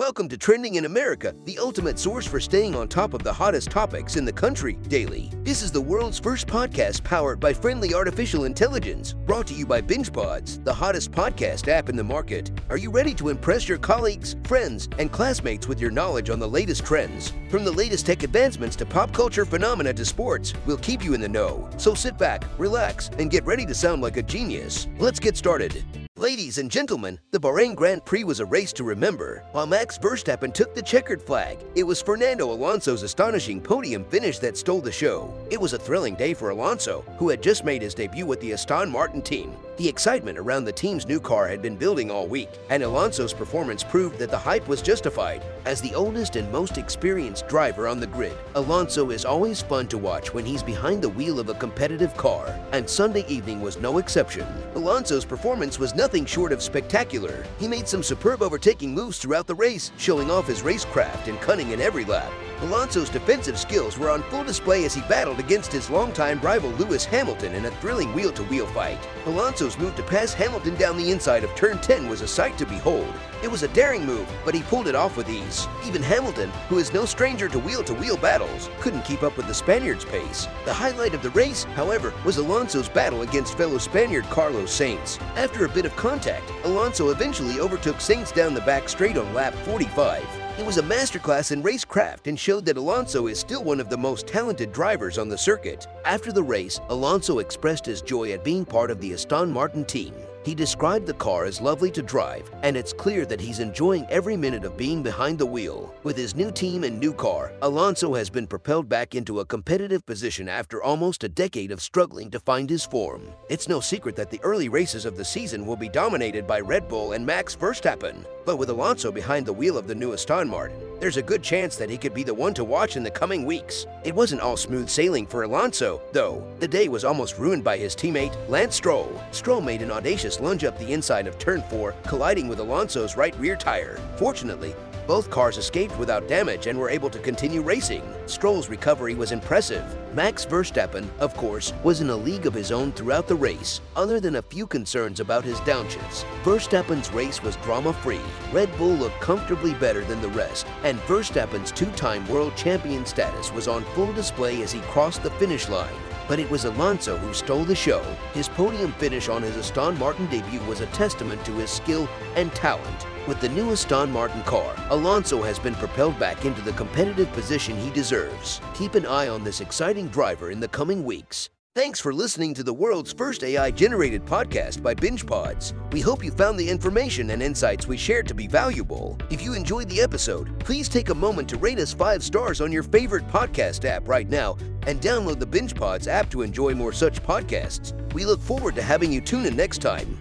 Welcome to Trending in America, the ultimate source for staying on top of the hottest topics in the country daily. This is the world's first podcast powered by friendly artificial intelligence, brought to you by BingePods, the hottest podcast app in the market. Are you ready to impress your colleagues, friends, and classmates with your knowledge on the latest trends? From the latest tech advancements to pop culture phenomena to sports, we'll keep you in the know. So sit back, relax, and get ready to sound like a genius. Let's get started. Ladies and gentlemen, the Bahrain Grand Prix was a race to remember. While Max Verstappen took the checkered flag, it was Fernando Alonso's astonishing podium finish that stole the show. It was a thrilling day for Alonso, who had just made his debut with the Aston Martin team. The excitement around the team's new car had been building all week, and Alonso's performance proved that the hype was justified. As the oldest and most experienced driver on the grid, Alonso is always fun to watch when he's behind the wheel of a competitive car, and Sunday evening was no exception. Alonso's performance was nothing short of spectacular. He made some superb overtaking moves throughout the race, showing off his racecraft and cunning in every lap. Alonso's defensive skills were on full display as he battled against his longtime rival Lewis Hamilton in a thrilling wheel-to-wheel fight. Alonso's move to pass Hamilton down the inside of turn 10 was a sight to behold. It was a daring move, but he pulled it off with ease. Even Hamilton, who is no stranger to wheel-to-wheel battles, couldn't keep up with the Spaniard's pace. The highlight of the race, however, was Alonso's battle against fellow Spaniard Carlos Sainz. After a bit of contact, Alonso eventually overtook Sainz down the back straight on lap 45. It was a masterclass in racecraft and showed that Alonso is still one of the most talented drivers on the circuit. After the race, Alonso expressed his joy at being part of the Aston Martin team. He described the car as lovely to drive, and it's clear that he's enjoying every minute of being behind the wheel. With his new team and new car, Alonso has been propelled back into a competitive position after almost a decade of struggling to find his form. It's no secret that the early races of the season will be dominated by Red Bull and Max Verstappen. But with Alonso behind the wheel of the new Aston Martin, there's a good chance that he could be the one to watch in the coming weeks. It wasn't all smooth sailing for Alonso, though. The day was almost ruined by his teammate, Lance Stroll. Stroll made an audacious lunge up the inside of turn 4, colliding with Alonso's right rear tire. Fortunately, both cars escaped without damage and were able to continue racing. Stroll's recovery was impressive. Max Verstappen, of course, was in a league of his own throughout the race, other than a few concerns about his downshifts. Verstappen's race was drama-free. Red Bull looked comfortably better than the rest, and Verstappen's two-time world champion status was on full display as he crossed the finish line but it was Alonso who stole the show. His podium finish on his Aston Martin debut was a testament to his skill and talent. With the new Aston Martin car, Alonso has been propelled back into the competitive position he deserves. Keep an eye on this exciting driver in the coming weeks. Thanks for listening to the world's first AI-generated podcast by BingePods. We hope you found the information and insights we shared to be valuable. If you enjoyed the episode, please take a moment to rate us 5 stars on your favorite podcast app right now and download the BingePods app to enjoy more such podcasts. We look forward to having you tune in next time.